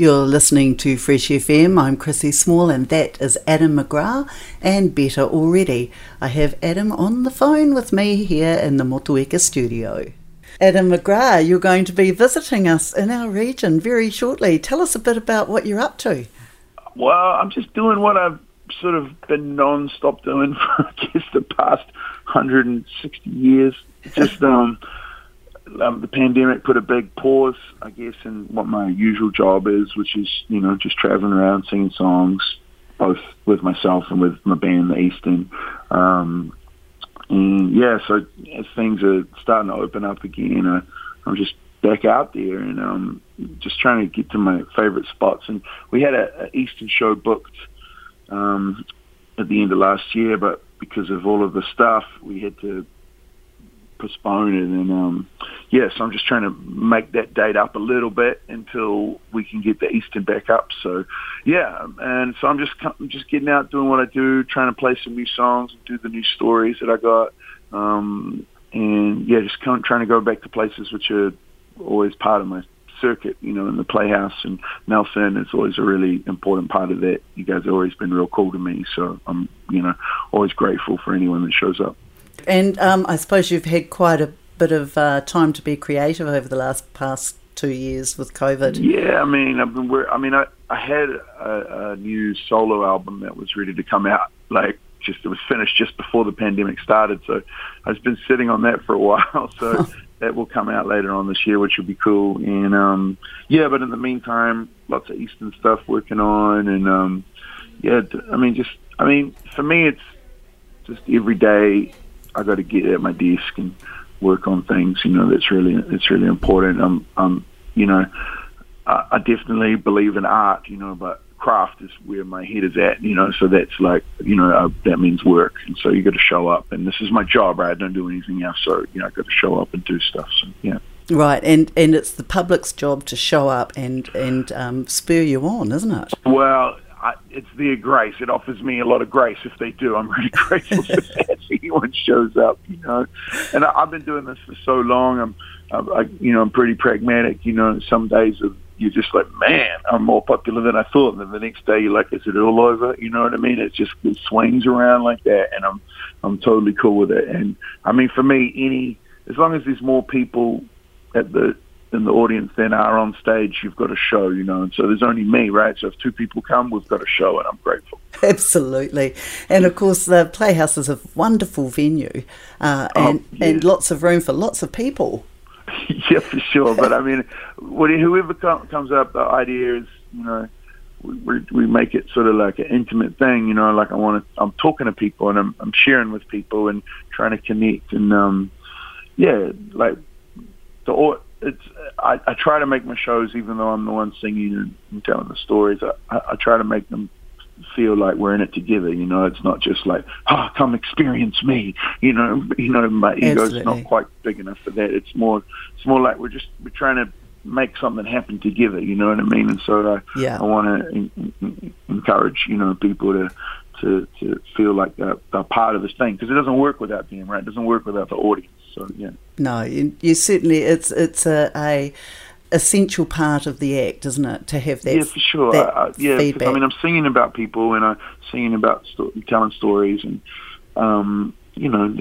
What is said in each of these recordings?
You're listening to Fresh FM. I'm Chrissy Small, and that is Adam McGrath and Better Already. I have Adam on the phone with me here in the Motueka studio. Adam McGrath, you're going to be visiting us in our region very shortly. Tell us a bit about what you're up to. Well, I'm just doing what I've sort of been non-stop doing for, I guess, the past 160 years. Just um, um, the pandemic put a big pause, I guess, in what my usual job is, which is, you know, just traveling around singing songs, both with myself and with my band, the Eastern. Um, and yeah, so as things are starting to open up again, uh, I'm just back out there and um, just trying to get to my favorite spots. And we had a, a Eastern show booked um, at the end of last year, but because of all of the stuff, we had to postpone it. And um, yeah, so I'm just trying to make that date up a little bit until we can get the Eastern back up. So yeah, and so I'm just I'm just getting out doing what I do, trying to play some new songs and do the new stories that I got. Um, and yeah, just kind of trying to go back to places which are always part of my circuit, you know, in the Playhouse and Nelson is always a really important part of that. You guys have always been real cool to me, so I'm, you know, always grateful for anyone that shows up. And um, I suppose you've had quite a bit of uh, time to be creative over the last past two years with COVID. Yeah, I mean, I've been. wor- I mean, I I had a, a new solo album that was ready to come out. Like, just it was finished just before the pandemic started. So, I've been sitting on that for a while. So that will come out later on this year, which will be cool. And um, yeah, but in the meantime, lots of Eastern stuff working on, and um, yeah, I mean, just I mean, for me, it's just every day I got to get at my desk and work on things. You know, that's really it's really important. I'm I'm you know, I, I definitely believe in art. You know, but craft is where my head is at. You know, so that's like you know uh, that means work, and so you got to show up. And this is my job, right? I don't do anything else, so you know I got to show up and do stuff. So yeah. Right, and and it's the public's job to show up and and um, spur you on, isn't it? Well, I, it's their grace. It offers me a lot of grace if they do. I'm really grateful for that. Anyone shows up, you know. And I, I've been doing this for so long. I'm, I'm I, you know, I'm pretty pragmatic. You know, some days of you're just like, man, I'm more popular than I thought. And then the next day you're like, is it all over? You know what I mean? It just it swings around like that, and I'm I'm totally cool with it. And I mean, for me, any as long as there's more people at the in the audience than are on stage, you've got a show, you know. And so there's only me, right? So if two people come, we've got a show, and I'm grateful. Absolutely, and of course the Playhouse is a wonderful venue, uh, Oh, and yeah. and lots of room for lots of people. yeah, for sure. But I mean, whoever comes up, the idea is, you know, we, we make it sort of like an intimate thing. You know, like I want to, I'm talking to people and I'm I'm sharing with people and trying to connect and um, yeah, like the it's I, I try to make my shows even though I'm the one singing and, telling the stories. I, I, I try to make them feel like we're in it together. You know, it's not just like, oh, come experience me. You know, you know, my ego's Absolutely. not quite big enough for that. It's more, it's more like we're just we're trying to make something happen together. You know what I mean? And so I, Yeah. I want to en- en- encourage you know people to. To, to feel like they're, they're part of this thing because it doesn't work without them, right? It doesn't work without the audience. So yeah, No, you, you certainly it's it's a, a essential part of the act, isn't it? To have that yeah, for sure. that I, I, yeah, feedback. I mean, I'm singing about people and I'm singing about sto- telling stories, and um, you know,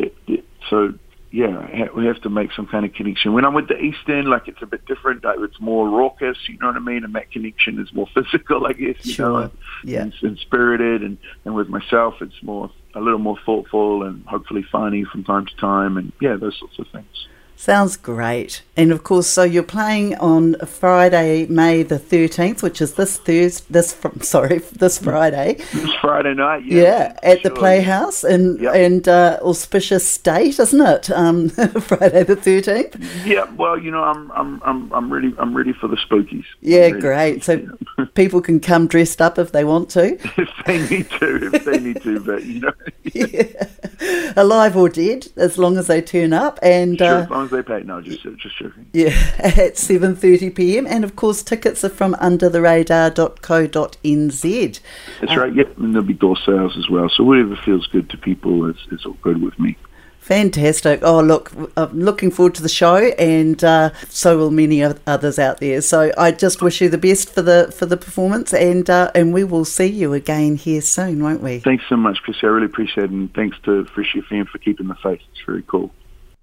so yeah, we have to make some kind of connection. When I'm with the Eastern, like it's a bit different. Like, it's more raucous, you know what I mean, and that connection is more physical, I guess. You know, Sure. and, Yeah. and, and spirited, and and with myself, it's more a little more thoughtful and hopefully funny from time to time, and yeah, those sorts of things. Sounds great. And of course, so you're playing on Friday, May the 13th, which is this Thursday, this, sorry, this Friday. This Friday night, yeah, Yeah, at the. Playhouse in, Yep. and uh, auspicious state, isn't it? Um, Friday the 13th. Yeah, well, you know, I'm I'm I'm I'm ready. I'm ready for the spookies. Yeah, great. So people can come dressed up if they want to. if they need to, if they need to, but you know, Alive or dead, as long as they turn up. And sure, uh, as long as they pay. No, just just joking. Yeah, at 7:30 p.m. and of course tickets are from undertheradar.co.nz. That's right. Yep, and there'll be door sales as well. So whatever feels good to people is is all good with me. Fantastic. Oh, look, I'm looking forward to the show and uh, so will many others out there. So I just wish you the best for the for the performance and uh, and we will see you again here soon, won't we? Thanks so much, Chris. I really appreciate it, and thanks to Fresh FM for keeping the faith. It's very cool.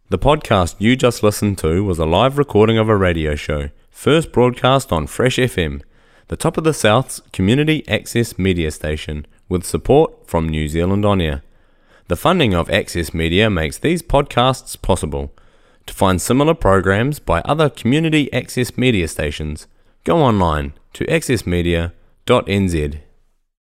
The podcast you just listened to was a live recording of a radio show, first broadcast on Fresh FM, the top of the South's community access media station, with support from New Zealand On Air. The funding of Access Media makes these podcasts possible. To find similar programs by other community access media stations, go online to accessmedia.nz